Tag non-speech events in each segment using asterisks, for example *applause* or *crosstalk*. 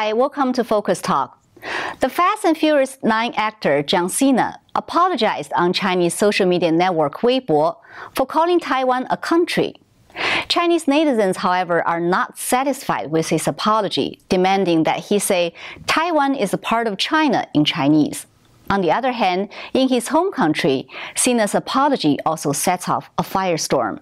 Hi, welcome to Focus Talk. The Fast and Furious 9 actor John Cena apologized on Chinese social media network Weibo for calling Taiwan a country. Chinese netizens, however, are not satisfied with his apology, demanding that he say Taiwan is a part of China in Chinese. On the other hand, in his home country, Cena's apology also sets off a firestorm.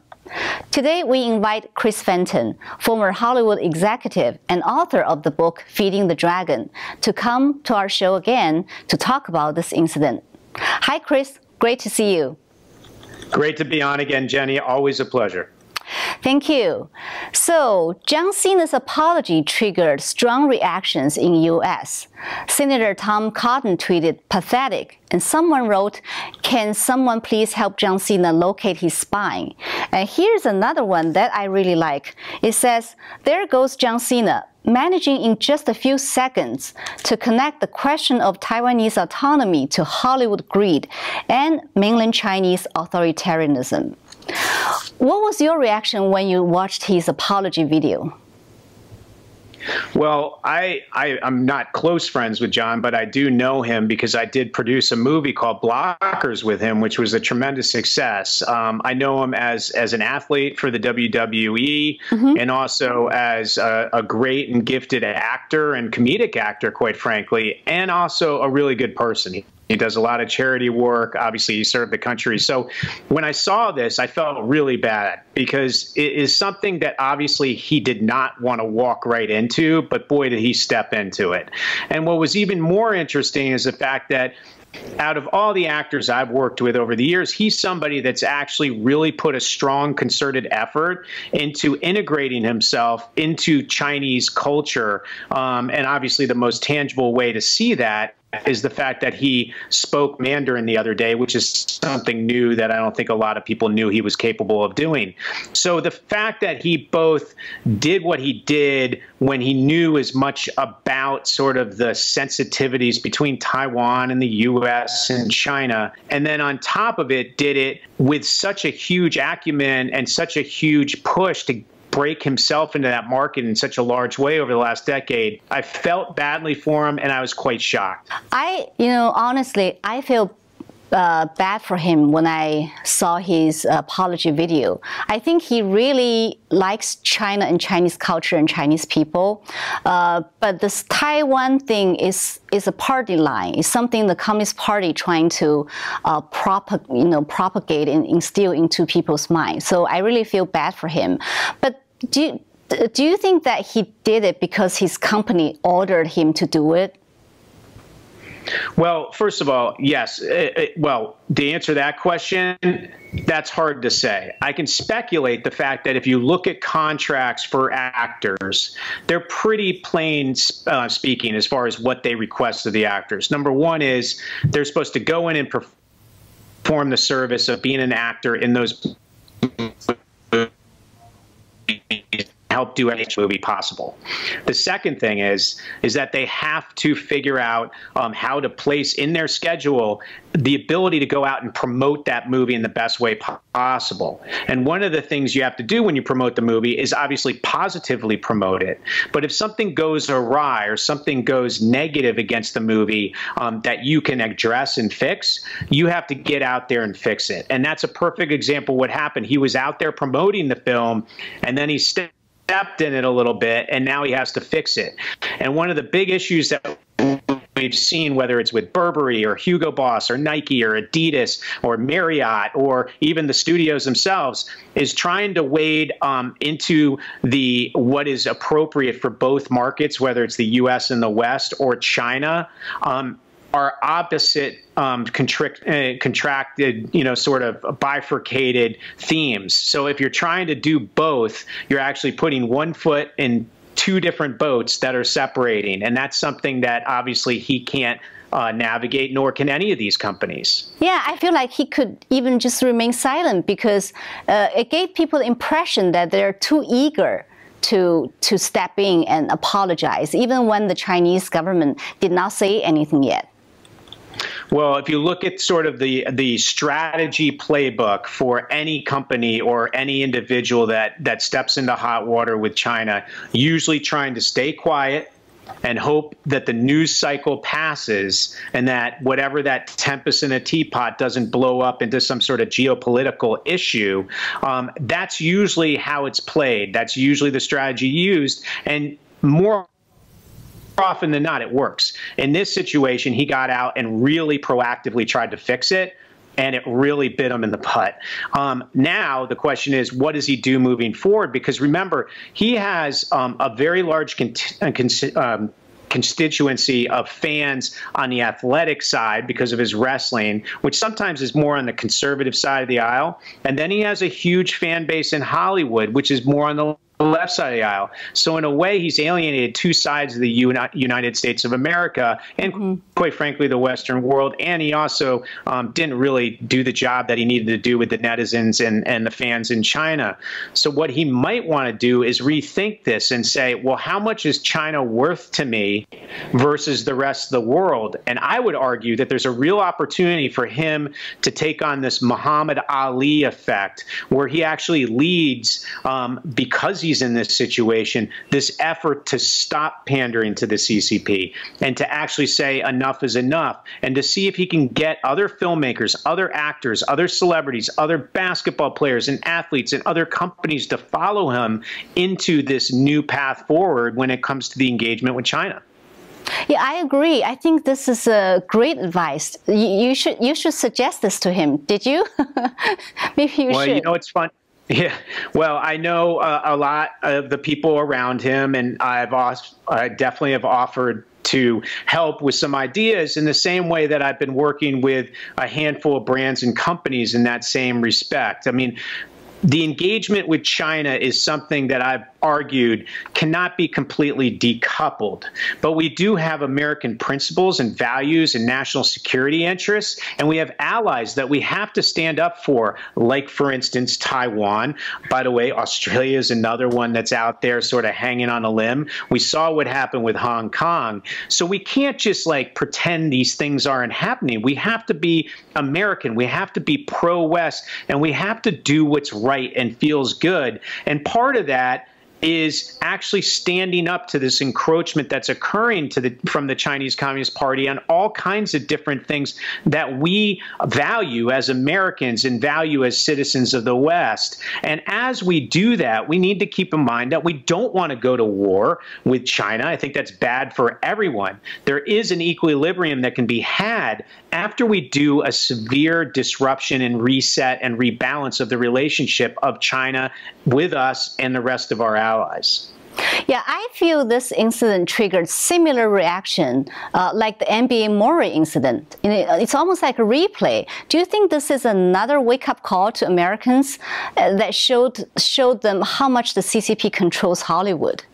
Today, we invite Chris Fenton, former Hollywood executive and author of the book Feeding the Dragon, to come to our show again to talk about this incident. Hi, Chris. Great to see you. Great to be on again, Jenny. Always a pleasure. Thank you. So, John Cena's apology triggered strong reactions in U.S. Senator Tom Cotton tweeted, pathetic, and someone wrote, can someone please help John Cena locate his spine? And here's another one that I really like. It says, there goes John Cena, managing in just a few seconds to connect the question of Taiwanese autonomy to Hollywood greed and mainland Chinese authoritarianism. What was your reaction when you watched his apology video? Well, I, I am not close friends with John, but I do know him because I did produce a movie called Blockers with him, which was a tremendous success. Um, I know him as as an athlete for the WWE, mm-hmm. and also as a, a, great and gifted actor and comedic actor, quite frankly, and also a really good person. He, does a lot of charity work. Obviously, he served the country. So when I saw this, I felt really bad because it is something that obviously he did not want to walk right into, but boy, did he step into it. And what was even more interesting is the fact that out of all the actors I've worked with over the years, he's somebody that's actually really put a strong concerted effort into integrating himself into Chinese culture. Um, and obviously, the most tangible way to see that is the fact that he spoke Mandarin the other day, which is something new that I don't think a lot of people knew he was capable of doing. So the fact that he both did what he did when he knew as much about sort of the sensitivities between Taiwan and the US and China, and then on top of it, did it with such a huge acumen and such a huge push to break himself into that market in such a large way over the last decade. I felt badly for him and I was quite shocked. I, you know, honestly, I feel uh, bad for him when I saw his apology video. I think he really likes China and Chinese culture and Chinese people. Uh, but this Taiwan thing is is a party line. It's something the Communist Party trying to uh, you know, propagate and instill into people's minds. So I really feel bad for him. But do you, do you think that he did it because his company ordered him to do it? Well, first of all, yes. It, uh, it, uh, well, to answer that question, that's hard to say. I can speculate the fact that if you look at contracts for actors, they're pretty plain uh, speaking as far as what they request of the actors. Number one is they're supposed to go in and perform the service of being an actor in those help do any movie possible. The second thing is is that they have to figure out um, how to place in their schedule the ability to go out and promote that movie in the best way possible. And one of the things you have to do when you promote the movie is obviously positively promote it. But if something goes awry or something goes negative against the movie um, that you can address and fix, you have to get out there and fix it. And that's a perfect example what happened. He was out there promoting the film, and then he stepped in it a little bit, and now he has to fix it. And one of the big issues that we've seen, whether it's with Burberry or Hugo Boss or Nike or Adidas or Marriott or even the studios themselves, is trying to wade um, into the what is appropriate for both markets, whether it's the U.S. and the West or China. Um, are opposite um, contract, uh, contracted, you know, sort of bifurcated themes. So if you're trying to do both, you're actually putting one foot in two different boats that are separating. And that's something that obviously he can't uh, navigate, nor can any of these companies. Yeah, I feel like he could even just remain silent because uh, it gave people the impression that they're too eager to to step in and apologize, even when the Chinese government did not say anything yet. Well, if you look at sort of the the strategy playbook for any company or any individual that that steps into hot water with China, usually trying to stay quiet, and hope that the news cycle passes and that whatever that tempest in a teapot doesn't blow up into some sort of geopolitical issue. Um, that's usually how it's played. That's usually the strategy used. And more often than not, it works. In this situation, he got out and really proactively tried to fix it and it really bit him in the butt. Um, now the question is, what does he do moving forward? Because remember, he has um, a very large con- uh, um, constituency of fans on the athletic side because of his wrestling, which sometimes is more on the conservative side of the aisle. And then he has a huge fan base in Hollywood, which is more on the left side of the aisle. So in a way, he's alienated two sides of the United States of America and, mm-hmm. quite frankly, the Western world. And he also um, didn't really do the job that he needed to do with the netizens and, and the fans in China. So what he might want to do is rethink this and say, well, how much is China worth to me versus the rest of the world? And I would argue that there's a real opportunity for him to take on this Muhammad Ali effect, where he actually leads um, because he's in this situation, this effort to stop pandering to the CCP and to actually say enough is enough and to see if he can get other filmmakers, other actors, other celebrities, other basketball players and athletes and other companies to follow him into this new path forward when it comes to the engagement with China. Yeah, I agree. I think this is a great advice. You, you should you should suggest this to him. Did you? *laughs* Maybe you well, should. Well, you know, it's fun. Yeah, well, I know uh, a lot of the people around him, and I've I definitely have offered to help with some ideas in the same way that I've been working with a handful of brands and companies in that same respect. I mean, the engagement with China is something that I've argued cannot be completely decoupled. But we do have American principles and values and national security interests, and we have allies that we have to stand up for, like, for instance, Taiwan. By the way, Australia is another one that's out there sort of hanging on a limb. We saw what happened with Hong Kong. So we can't just like pretend these things aren't happening. We have to be American. We have to be pro West, and we have to do what's right and feels good. And part of that is actually standing up to this encroachment that's occurring to the from the Chinese Communist Party on all kinds of different things that we value as Americans and value as citizens of the West. And as we do that, we need to keep in mind that we don't want to go to war with China. I think that's bad for everyone. There is an equilibrium that can be had after we do a severe disruption and reset and rebalance of the relationship of China with us and the rest of our allies. Yeah, I feel this incident triggered similar reaction uh, like the NBA Morey incident. It's almost like a replay. Do you think this is another wake-up call to Americans uh, that showed showed them how much the CCP controls Hollywood?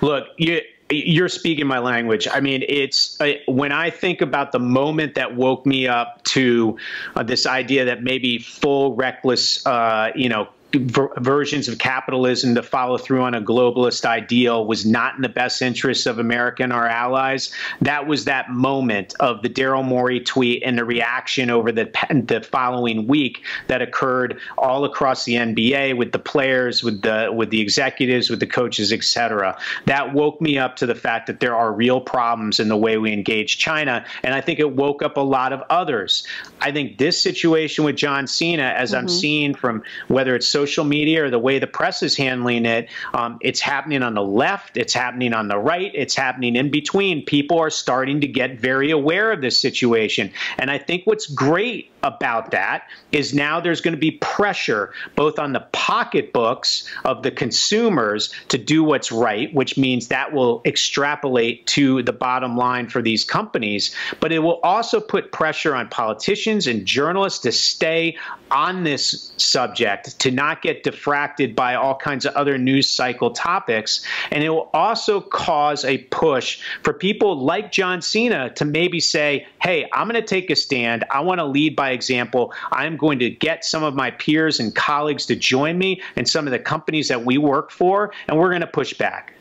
Look, you, you're speaking my language. I mean, it's when I think about the moment that woke me up to uh, this idea that maybe full reckless, uh, you know, ver versions of capitalism to follow through on a globalist ideal was not in the best interests of America and our allies. That was that moment of the Daryl Morey tweet and the reaction over the, the following week that occurred all across the NBA with the players, with the with the executives, with the coaches, etc. That woke me up to the fact that there are real problems in the way we engage China, and I think it woke up a lot of others. I think this situation with John Cena, as mm -hmm. I'm mm-hmm. seeing from whether it's social social media or the way the press is handling it, um, it's happening on the left, it's happening on the right, it's happening in between. People are starting to get very aware of this situation. And I think what's great about that is now there's going to be pressure both on the pocketbooks of the consumers to do what's right, which means that will extrapolate to the bottom line for these companies. But it will also put pressure on politicians and journalists to stay on this subject, to not get diffracted by all kinds of other news cycle topics. And it will also cause a push for people like John Cena to maybe say, hey, I'm going to take a stand. I want to lead by example. I'm going to get some of my peers and colleagues to join me and some of the companies that we work for, and we're going to push back.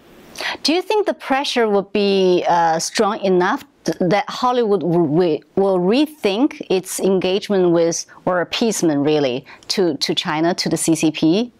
Do you think the pressure will be uh, strong enough that Hollywood will, will rethink its engagement with or appeasement really to, to China, to the CCP?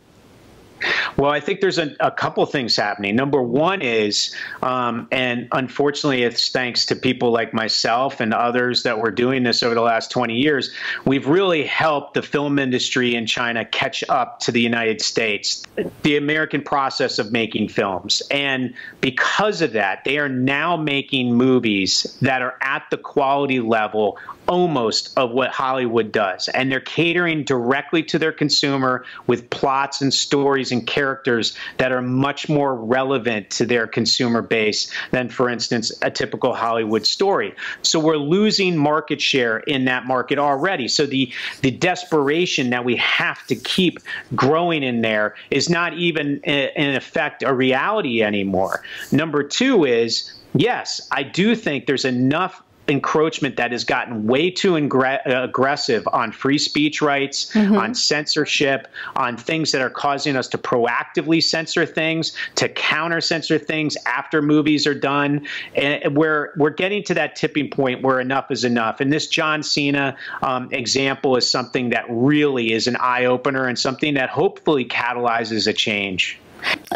Well, I think there's a, a couple things happening. Number one is, um, and unfortunately, it's thanks to people like myself and others that were doing this over the last 20 years, we've really helped the film industry in China catch up to the United States, the American process of making films. And because of that, they are now making movies that are at the quality level almost of what Hollywood does. And they're catering directly to their consumer with plots and stories and characters that are much more relevant to their consumer base than, for instance, a typical Hollywood story. So we're losing market share in that market already. So the, the desperation that we have to keep growing in there is not even, in effect, a reality anymore. Number two is, yes, I do think there's enough encroachment that has gotten way too aggressive on free speech rights, mm-hmm. on censorship, on things that are causing us to proactively censor things, to counter censor things after movies are done. And we're we're getting to that tipping point where enough is enough. And this John Cena um, example is something that really is an eye opener and something that hopefully catalyzes a change.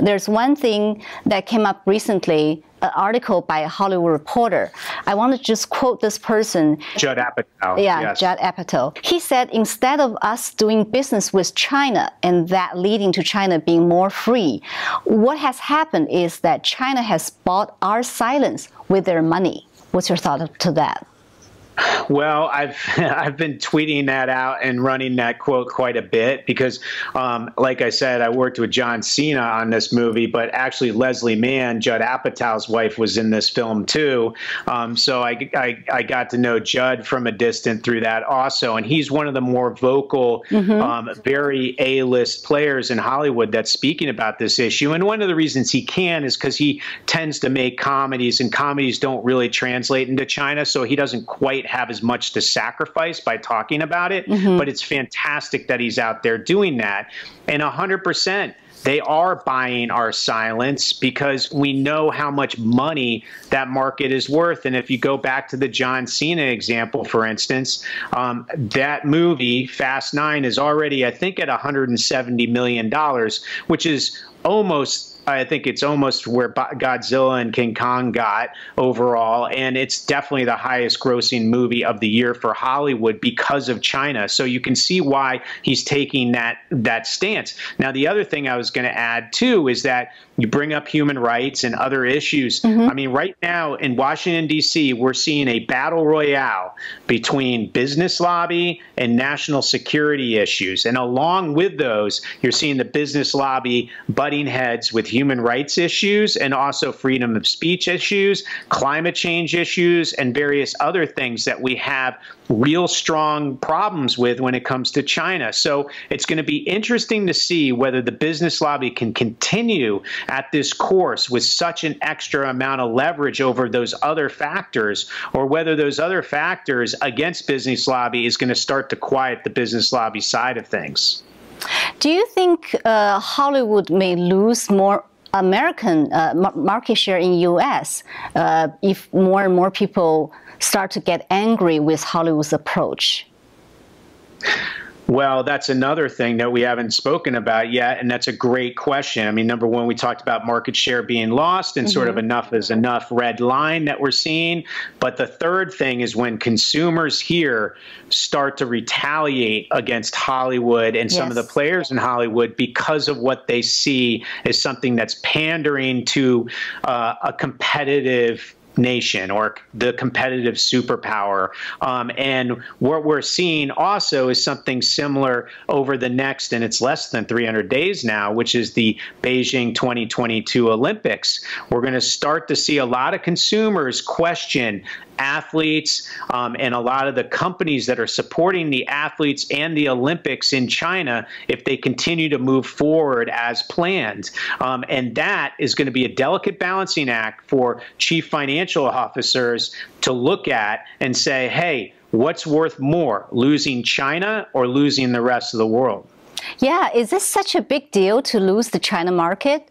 There's one thing that came up recently, an article by a Hollywood reporter. I want to just quote this person. Judd Apatow. Yeah, yes. Judd Apatow. He said, instead of us doing business with China and that leading to China being more free, what has happened is that China has bought our silence with their money. What's your thought to that? Well, I've *laughs* I've been tweeting that out and running that quote quite a bit because, um, like I said, I worked with John Cena on this movie, but actually Leslie Mann, Judd Apatow's wife, was in this film too. Um, so I, I, I got to know Judd from a distance through that also, and he's one of the more vocal, mm-hmm. um, very A-list players in Hollywood that's speaking about this issue. And one of the reasons he can is because he tends to make comedies, and comedies don't really translate into China, so he doesn't quite have as much to sacrifice by talking about it. Mm-hmm. But it's fantastic that he's out there doing that. And 100%. They are buying our silence because we know how much money that market is worth. And if you go back to the John Cena example, for instance, um, that movie, Fast Nine, is already, I think, at $170 million, which is almost I think it's almost where Godzilla and King Kong got overall, and it's definitely the highest grossing movie of the year for Hollywood because of China. So you can see why he's taking that that stance. Now, the other thing I was going to add too is that you bring up human rights and other issues. Mm-hmm. I mean, right now in Washington D.C., we're seeing a battle royale between business lobby and national security issues, and along with those, you're seeing the business lobby butting heads with human rights issues and also freedom of speech issues, climate change issues, and various other things that we have real strong problems with when it comes to China. So it's going to be interesting to see whether the business lobby can continue at this course with such an extra amount of leverage over those other factors, or whether those other factors against business lobby is going to start to quiet the business lobby side of things. Do you think uh, Hollywood may lose more American uh, market share in U.S. Uh, if more and more people start to get angry with Hollywood's approach? Well, that's another thing that we haven't spoken about yet, and that's a great question. I mean, number one, we talked about market share being lost and mm-hmm. sort of mm-hmm. enough is enough red line that we're seeing. But the third thing is when consumers here start to retaliate against Hollywood and yes. some of the players in Hollywood because of what they see as something that's pandering to uh, a competitive nation or the competitive superpower. Um, and what we're seeing also is something similar over the next, and it's less than 300 days now, which is the Beijing 2022 Olympics. We're going to start to see a lot of consumers question athletes um, and a lot of the companies that are supporting the athletes and the Olympics in China if they continue to move forward as planned. Um, and that is going to be a delicate balancing act for chief financial officers to look at and say, hey, what's worth more, losing China or losing the rest of the world? Yeah, is this such a big deal to lose the China market?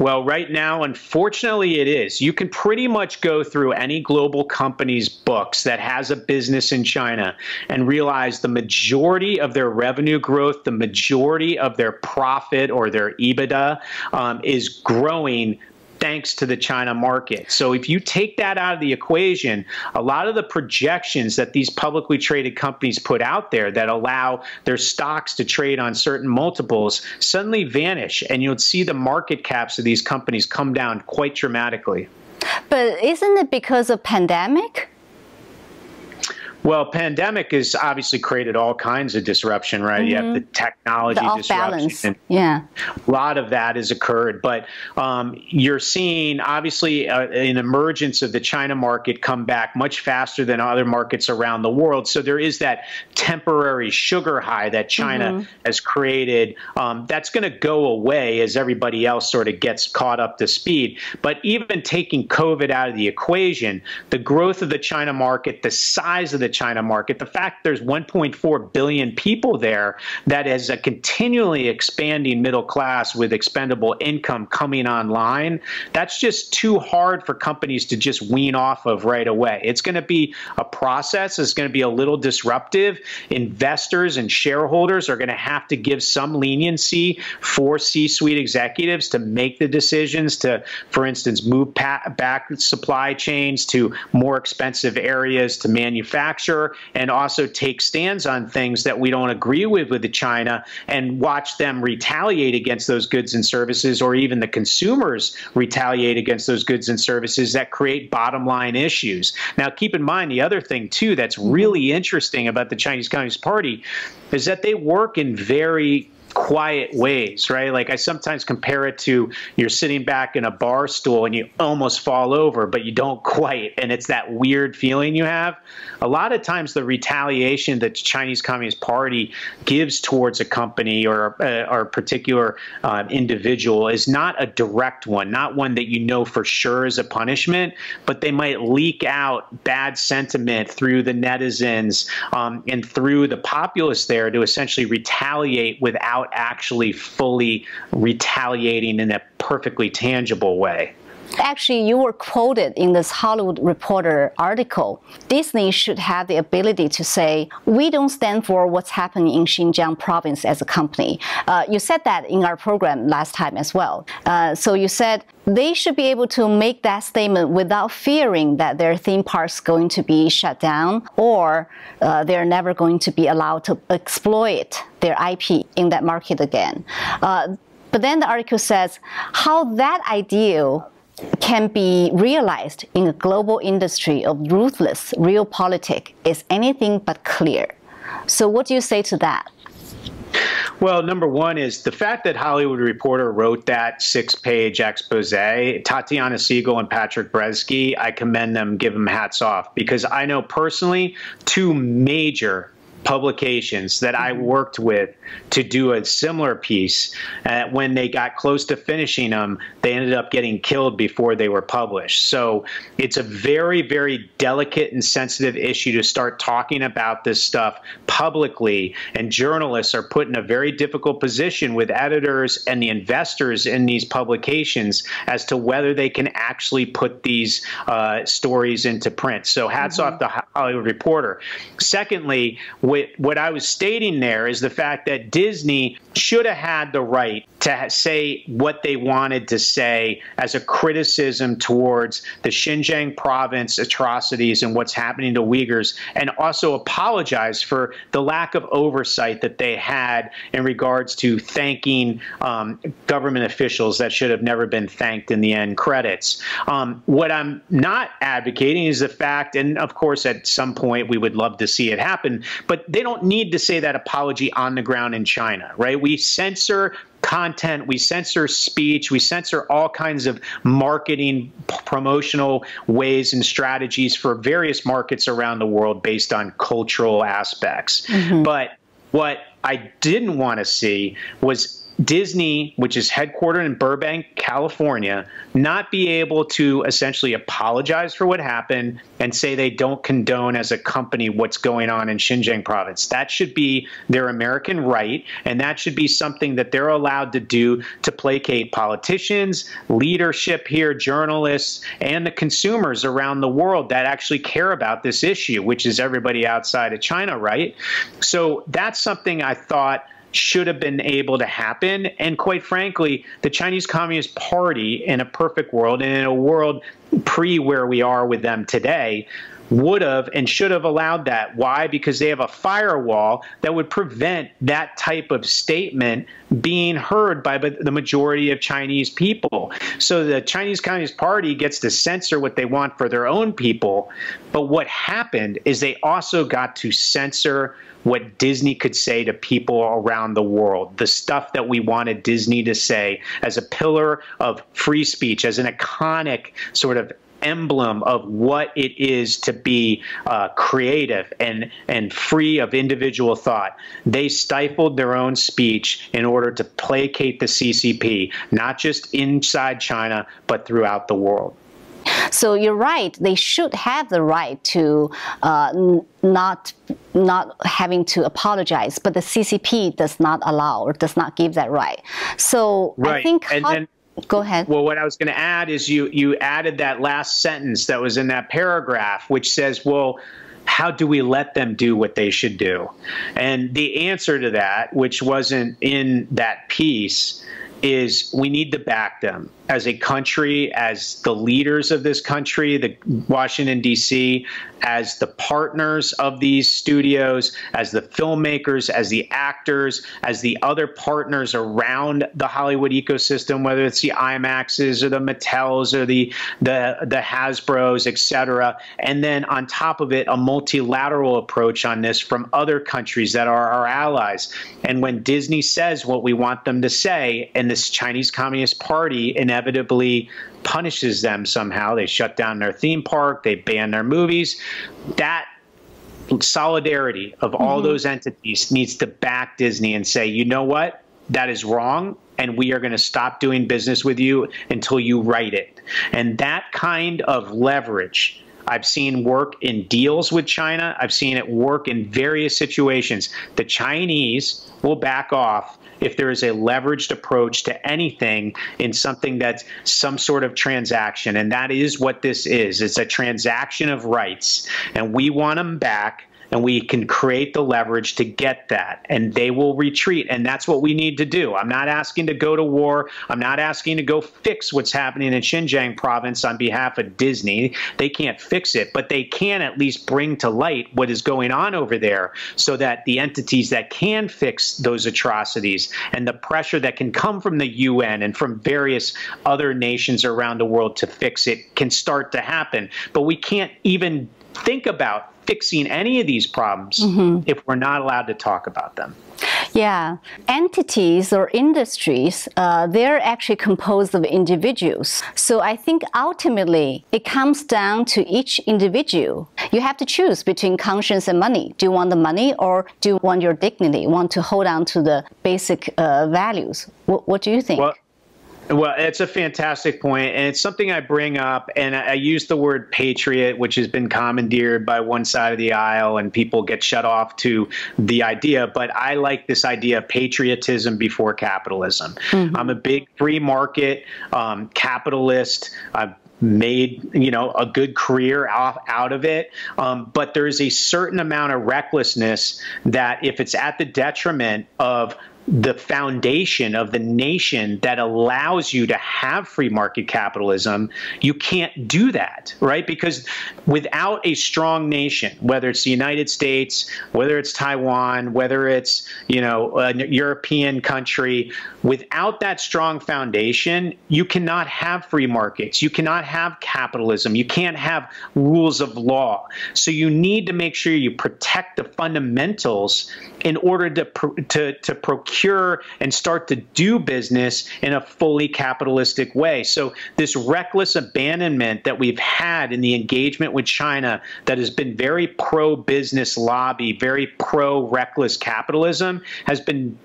Well, right now, unfortunately, it is. You can pretty much go through any global company's books that has a business in China and realize the majority of their revenue growth, the majority of their profit or their EBITDA um, is growing thanks to the China market. So if you take that out of the equation, a lot of the projections that these publicly traded companies put out there that allow their stocks to trade on certain multiples suddenly vanish and you'll see the market caps of these companies come down quite dramatically. But isn't it because of pandemic? Well, pandemic has obviously created all kinds of disruption, right? Mm-hmm. You have the mm-hmm. technology the disruption. yeah. A lot of that has occurred, but um, you're seeing obviously uh, an emergence of the China market come back much faster than other markets around the world. So there is that temporary sugar high that China mm-hmm. has created. Um, that's going to go away as everybody else sort of gets caught up to speed. But even taking COVID out of the equation, the growth of the China market, the size of the China market, the fact there's 1.4 billion people there that is a continually expanding middle class with expendable income coming online, that's just too hard for companies to just wean off of right away. It's going to be a process, it's going to be a little disruptive. Investors and shareholders are going to have to give some leniency for C suite executives to make the decisions to, for instance, move back supply chains to more expensive areas to manufacture and also take stands on things that we don't agree with with China and watch them retaliate against those goods and services or even the consumers retaliate against those goods and services that create bottom line issues. Now, keep in mind the other thing, too, that's mm-hmm. really interesting about the Chinese Communist Party is that they work in very quiet ways, right? Like I sometimes compare it to you're sitting back in a bar stool and you almost fall over, but you don't quite. And it's that weird feeling you have. A lot of times, the retaliation that the Chinese Communist Party gives towards a company or, uh, or a particular uh, individual is not a direct one, not one that you know for sure is a punishment, but they might leak out bad sentiment through the netizens um, and through the populace there to essentially retaliate without without actually fully retaliating in a perfectly tangible way. Actually, you were quoted in this Hollywood Reporter article. Disney should have the ability to say, we don't stand for what's happening in Xinjiang province as a company. Uh, you said that in our program last time as well. Uh, so you said they should be able to make that statement without fearing that their theme parks going to be shut down or uh, they're never going to be allowed to exploit their IP in that market again. Uh, but then the article says how that ideal can be realized in a global industry of ruthless real realpolitik is anything but clear. So, what do you say to that? Well, number one is the fact that Hollywood Reporter wrote that six page expose. Tatiana Siegel and Patrick Brzeski, I commend them, give them hats off, because I know personally two major publications that I mm-hmm. worked with to do a similar piece. Uh, when they got close to finishing them, they ended up getting killed before they were published. So it's a very, very delicate and sensitive issue to start talking about this stuff publicly. And journalists are put in a very difficult position with editors and the investors in these publications as to whether they can actually put these uh, stories into print. So hats mm-hmm. off to Hollywood Reporter. Secondly, what, what I was stating there is the fact that Disney should have had the right to say what they wanted to say as a criticism towards the Xinjiang province atrocities and what's happening to Uyghurs, and also apologize for the lack of oversight that they had in regards to thanking um, government officials that should have never been thanked in the end credits. Um, what I'm not advocating is the fact, and of course, at some point we would love to see it happen, but they don't need to say that apology on the ground in China, right? We censor content, we censor speech, we censor all kinds of marketing, promotional ways and strategies for various markets around the world based on cultural aspects. Mm-hmm. But what I didn't want to see was Disney, which is headquartered in Burbank, California, not be able to essentially apologize for what happened and say they don't condone as a company what's going on in Xinjiang province. That should be their American right, and that should be something that they're allowed to do to placate politicians, leadership here, journalists, and the consumers around the world that actually care about this issue, which is everybody outside of China, right? So that's something I thought should have been able to happen. And quite frankly, the Chinese Communist Party, in a perfect world and in a world pre where we are with them today, would have and should have allowed that. Why? Because they have a firewall that would prevent that type of statement being heard by the majority of Chinese people. So the Chinese Communist Party gets to censor what they want for their own people. But what happened is they also got to censor what Disney could say to people around the world, the stuff that we wanted Disney to say as a pillar of free speech, as an iconic sort of emblem of what it is to be uh, creative and and free of individual thought. They stifled their own speech in order to placate the CCP, not just inside China but throughout the world. So you're right. They should have the right to uh, not not having to apologize, but the CCP does not allow or does not give that right. So right. I think. And, and, Go ahead. Well, what I was going to add is you you added that last sentence that was in that paragraph, which says, "Well." how do we let them do what they should do? And the answer to that, which wasn't in that piece, is we need to back them as a country, as the leaders of this country, the Washington D.C., as the partners of these studios, as the filmmakers, as the actors, as the other partners around the Hollywood ecosystem, whether it's the IMAXs or the Mattels or the the the Hasbro's, et cetera, and then on top of it, a multilateral approach on this from other countries that are our allies. And when Disney says what we want them to say, and this Chinese Communist Party inevitably punishes them somehow. They shut down their theme park, they ban their movies. That solidarity of all mm-hmm. those entities needs to back Disney and say, you know what? That is wrong, and we are going to stop doing business with you until you write it. And that kind of leverage I've seen work in deals with China. I've seen it work in various situations. The Chinese will back off if there is a leveraged approach to anything in something that's some sort of transaction. And that is what this is. It's a transaction of rights. And we want them back and we can create the leverage to get that and they will retreat and that's what we need to do. I'm not asking to go to war. I'm not asking to go fix what's happening in xinjiang province on behalf of disney. They can't fix it but they can at least bring to light what is going on over there so that the entities that can fix those atrocities and the pressure that can come from the un and from various other nations around the world to fix it can start to happen. But we can't even think about fixing any of these problems mm-hmm. if we're not allowed to talk about them. Yeah, entities or industries, uh, they're actually composed of individuals. So I think ultimately it comes down to each individual. You have to choose between conscience and money. Do you want the money or do you want your dignity? Want to hold on to the basic uh, values? What, what do you think? Well, well, it's a fantastic point, and it's something I bring up, and I, use the word patriot, which has been commandeered by one side of the aisle, and people get shut off to the idea. But I like this idea of patriotism before capitalism. Mm-hmm. I'm a big free market um, capitalist. I've made you know a good career off out of it um, but there's a certain amount of recklessness that if it's at the detriment of the foundation of the nation that allows you to have free market capitalism, you can't do that, right? Because without a strong nation, whether it's the United States, whether it's Taiwan, whether it's, you know, a European country, without that strong foundation, you cannot have free markets. You cannot have capitalism. You can't have rules of law. So you need to make sure you protect the fundamentals in order to, to, to procure and start to do business in a fully capitalistic way. So this reckless abandonment that we've had in the engagement with China that has been very pro-business lobby, very pro-reckless capitalism has been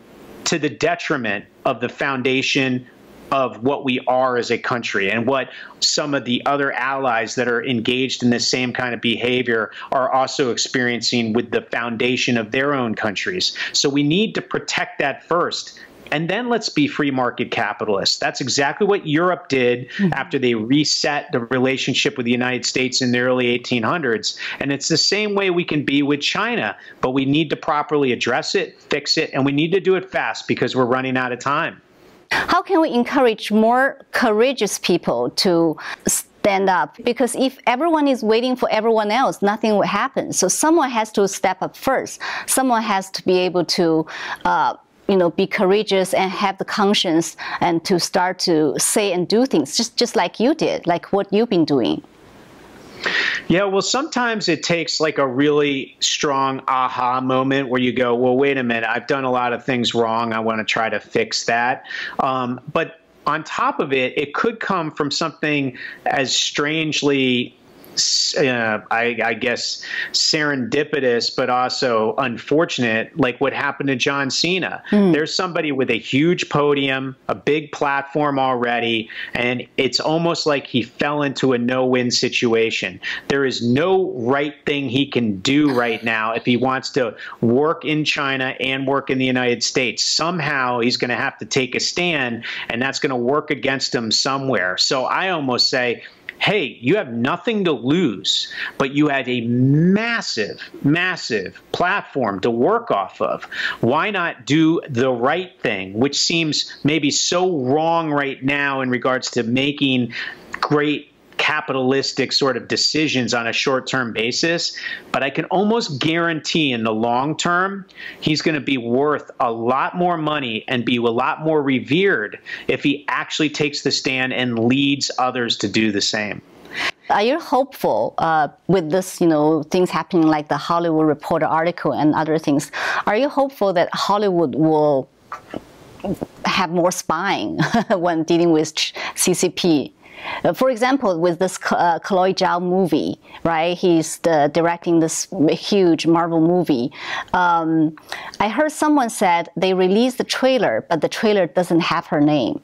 to the detriment of the foundation of what we are as a country and what some of the other allies that are engaged in this same kind of behavior are also experiencing with the foundation of their own countries. So we need to protect that first and then let's be free market capitalists. That's exactly what Europe did mm-hmm. after they reset the relationship with the United States in the early 1800s. And it's the same way we can be with China, but we need to properly address it, fix it, and we need to do it fast because we're running out of time. How can we encourage more courageous people to stand up? Because if everyone is waiting for everyone else, nothing will happen. So someone has to step up first. Someone has to be able to. Uh, you know, be courageous and have the conscience and to start to say and do things just, just like you did, like what you've been doing. Yeah, well, sometimes it takes like a really strong aha moment where you go, well, wait a minute, I've done a lot of things wrong. I want to try to fix that. Um, but on top of it, it could come from something as strangely uh, I, I, guess, serendipitous, but also unfortunate, like what happened to John Cena. Mm. There's somebody with a huge podium, a big platform already, and it's almost like he fell into a no win situation. There is no right thing he can do right now if he wants to work in China and work in the United States. Somehow he's going to have to take a stand, and that's going to work against him somewhere. So I almost say, hey, you have nothing to lose, but you have a massive, massive platform to work off of. Why not do the right thing, which seems maybe so wrong right now in regards to making great capitalistic sort of decisions on a short term basis. But I can almost guarantee in the long term, he's going to be worth a lot more money and be a lot more revered if he actually takes the stand and leads others to do the same. Are you hopeful uh, with this, you know, things happening like the Hollywood Reporter article and other things? Are you hopeful that Hollywood will have more spying *laughs* when dealing with CCP? Uh, for example, with this uh, Chloe Zhao movie, right? He's the, directing this huge Marvel movie. Um, I heard someone said they released the trailer, but the trailer doesn't have her name.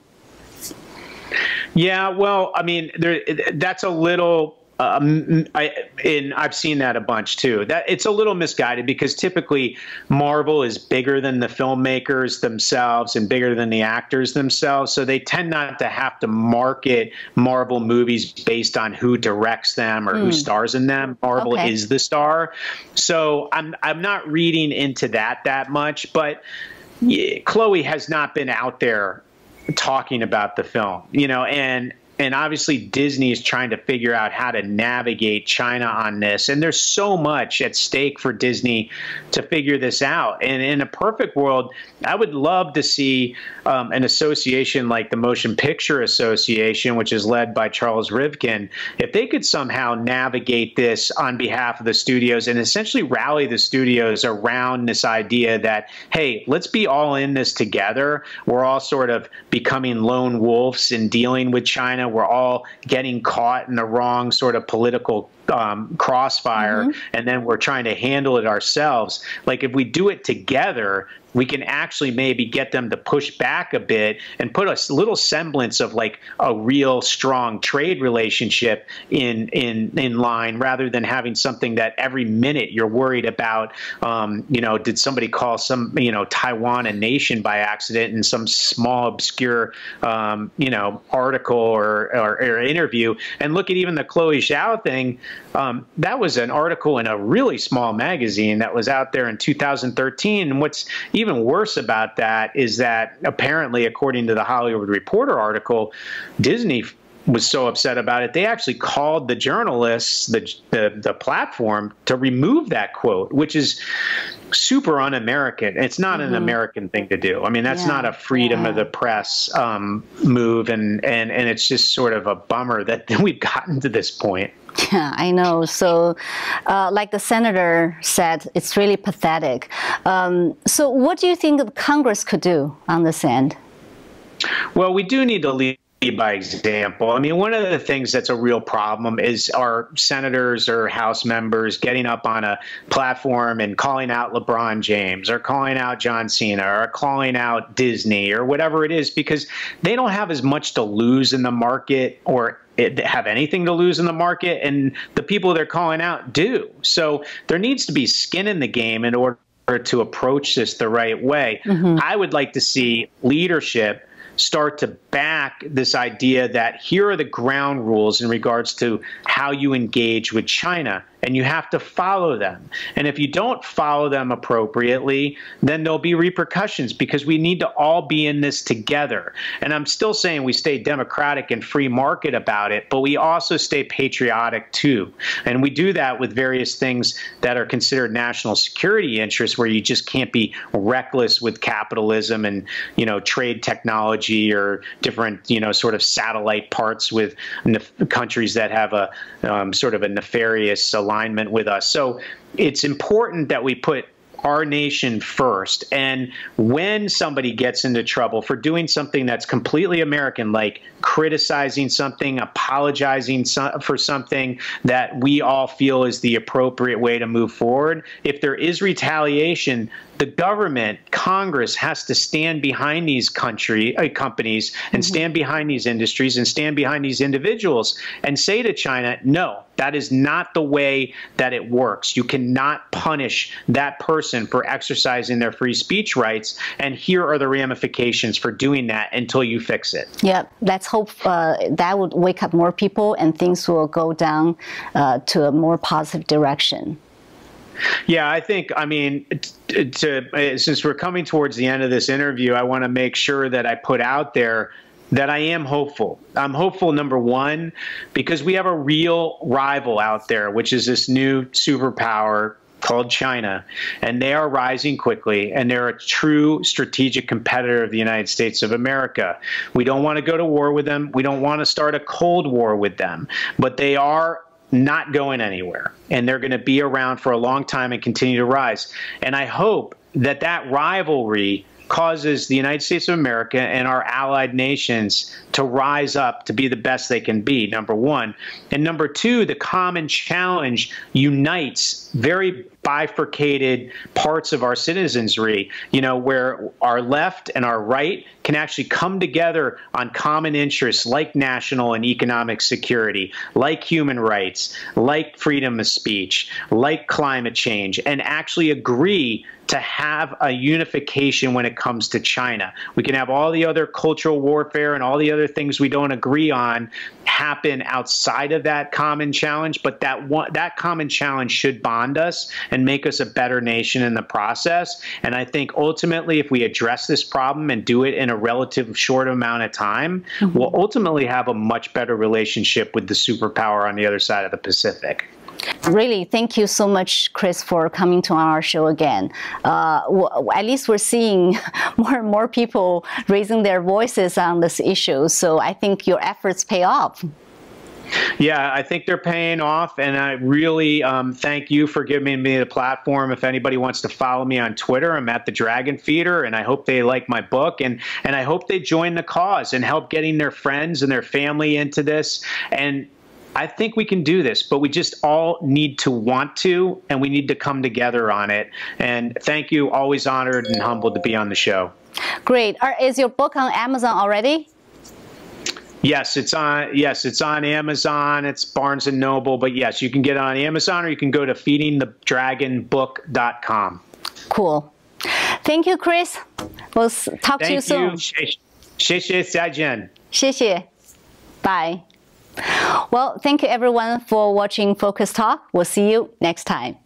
Yeah, well, I mean, there, that's a little um, I, and I've seen that a bunch too. That it's a little misguided because typically Marvel is bigger than the filmmakers themselves and bigger than the actors themselves, so they tend not to have to market Marvel movies based on who directs them or mm. who hmm. stars in them. Marvel okay. is the star, so I'm I'm not reading into that that much, but. Yeah, Chloe has not been out there talking about the film, you know, and and obviously Disney is trying to figure out how to navigate China on this. And there's so much at stake for Disney to figure this out. And in a perfect world, I would love to see um, an association like the Motion Picture Association, which is led by Charles Rivkin, if they could somehow navigate this on behalf of the studios and essentially rally the studios around this idea that, hey, let's be all in this together. We're all sort of becoming lone wolves in dealing with China we're all getting caught in the wrong sort of political um, crossfire, mm-hmm. and then we're trying to handle it ourselves. Like if we do it together, we can actually maybe get them to push back a bit and put a little semblance of like a real strong trade relationship in in in line rather than having something that every minute you're worried about um, you know did somebody call some you know Taiwan a nation by accident in some small obscure um, you know article or, or, or interview and look at even the Chloe Zhao thing um, that was an article in a really small magazine that was out there in 2013 and what's even worse about that is that apparently, according to the Hollywood Reporter article, Disney was so upset about it, they actually called the journalists, the, the, the platform, to remove that quote, which is super un-American. It's not mm-hmm. an American thing to do. I mean, that's yeah. not a freedom yeah. of the press um, move, and, and and it's just sort of a bummer that *laughs* we've gotten to this point. Yeah, I know. So, uh, like the senator said, it's really pathetic. Um, so, what do you think Congress could do on this end? Well, we do need to lead by example. I mean, one of the things that's a real problem is our senators or House members getting up on a platform and calling out LeBron James or calling out John Cena or calling out Disney or whatever it is because they don't have as much to lose in the market or have anything to lose in the market, and the people they're calling out do. So there needs to be skin in the game in order to approach this the right way. Mm-hmm. I would like to see leadership start to back this idea that here are the ground rules in regards to how you engage with China and you have to follow them. And if you don't follow them appropriately, then there'll be repercussions because we need to all be in this together. And I'm still saying we stay democratic and free market about it, but we also stay patriotic too. And we do that with various things that are considered national security interests where you just can't be reckless with capitalism and, you know, trade technology or different, you know, sort of satellite parts with countries that have a um, sort of a nefarious alliance alignment with us. So it's important that we put our nation first. And when somebody gets into trouble for doing something that's completely American, like criticizing something, apologizing for something that we all feel is the appropriate way to move forward, if there is retaliation, the government, Congress has to stand behind these country uh, companies and mm-hmm. stand behind these industries and stand behind these individuals and say to China, no, that is not the way that it works. You cannot punish that person for exercising their free speech rights, and here are the ramifications for doing that until you fix it. Yeah, let's hope uh, that would wake up more people and things will go down uh, to a more positive direction. Yeah, I think, I mean, to, uh, since we're coming towards the end of this interview, I want to make sure that I put out there that I am hopeful. I'm hopeful, number one, because we have a real rival out there, which is this new superpower called China, and they are rising quickly, and they're a true strategic competitor of the United States of America. We don't want to go to war with them. We don't want to start a Cold War with them, but they are not going anywhere and they're going to be around for a long time and continue to rise. And I hope that that rivalry causes the United States of America and our allied nations to rise up to be the best they can be, number one. And number two, the common challenge unites very bifurcated parts of our citizenry, you know, where our left and our right can actually come together on common interests like national and economic security, like human rights, like freedom of speech, like climate change, and actually agree to have a unification when it comes to China. We can have all the other cultural warfare and all the other things we don't agree on happen outside of that common challenge, but that one that common challenge should bond us and make us a better nation in the process. And I think ultimately, if we address this problem and do it in a relative short amount of time, mm-hmm. we'll ultimately have a much better relationship with the superpower on the other side of the Pacific. Really, thank you so much, Chris, for coming to our show again. Uh, at least we're seeing *laughs* more and more people raising their voices on this issue. So I think your efforts pay off. Yeah, I think they're paying off, and I really um, thank you for giving me the platform. If anybody wants to follow me on Twitter, I'm at the Dragon Feeder, and I hope they like my book, and and I hope they join the cause and help getting their friends and their family into this. And I think we can do this, but we just all need to want to, and we need to come together on it. And thank you. Always honored and humbled to be on the show. Great. Is your book on Amazon already? Yes, it's on. Yes, it's on Amazon. It's Barnes and Noble, but yes, you can get it on Amazon, or you can go to feedingthedragonbook.com. Cool. Thank you, Chris. We'll talk Thank to you soon. 谢谢再见。谢谢。Bye. Well, thank you everyone for watching Focus Talk. We'll see you next time.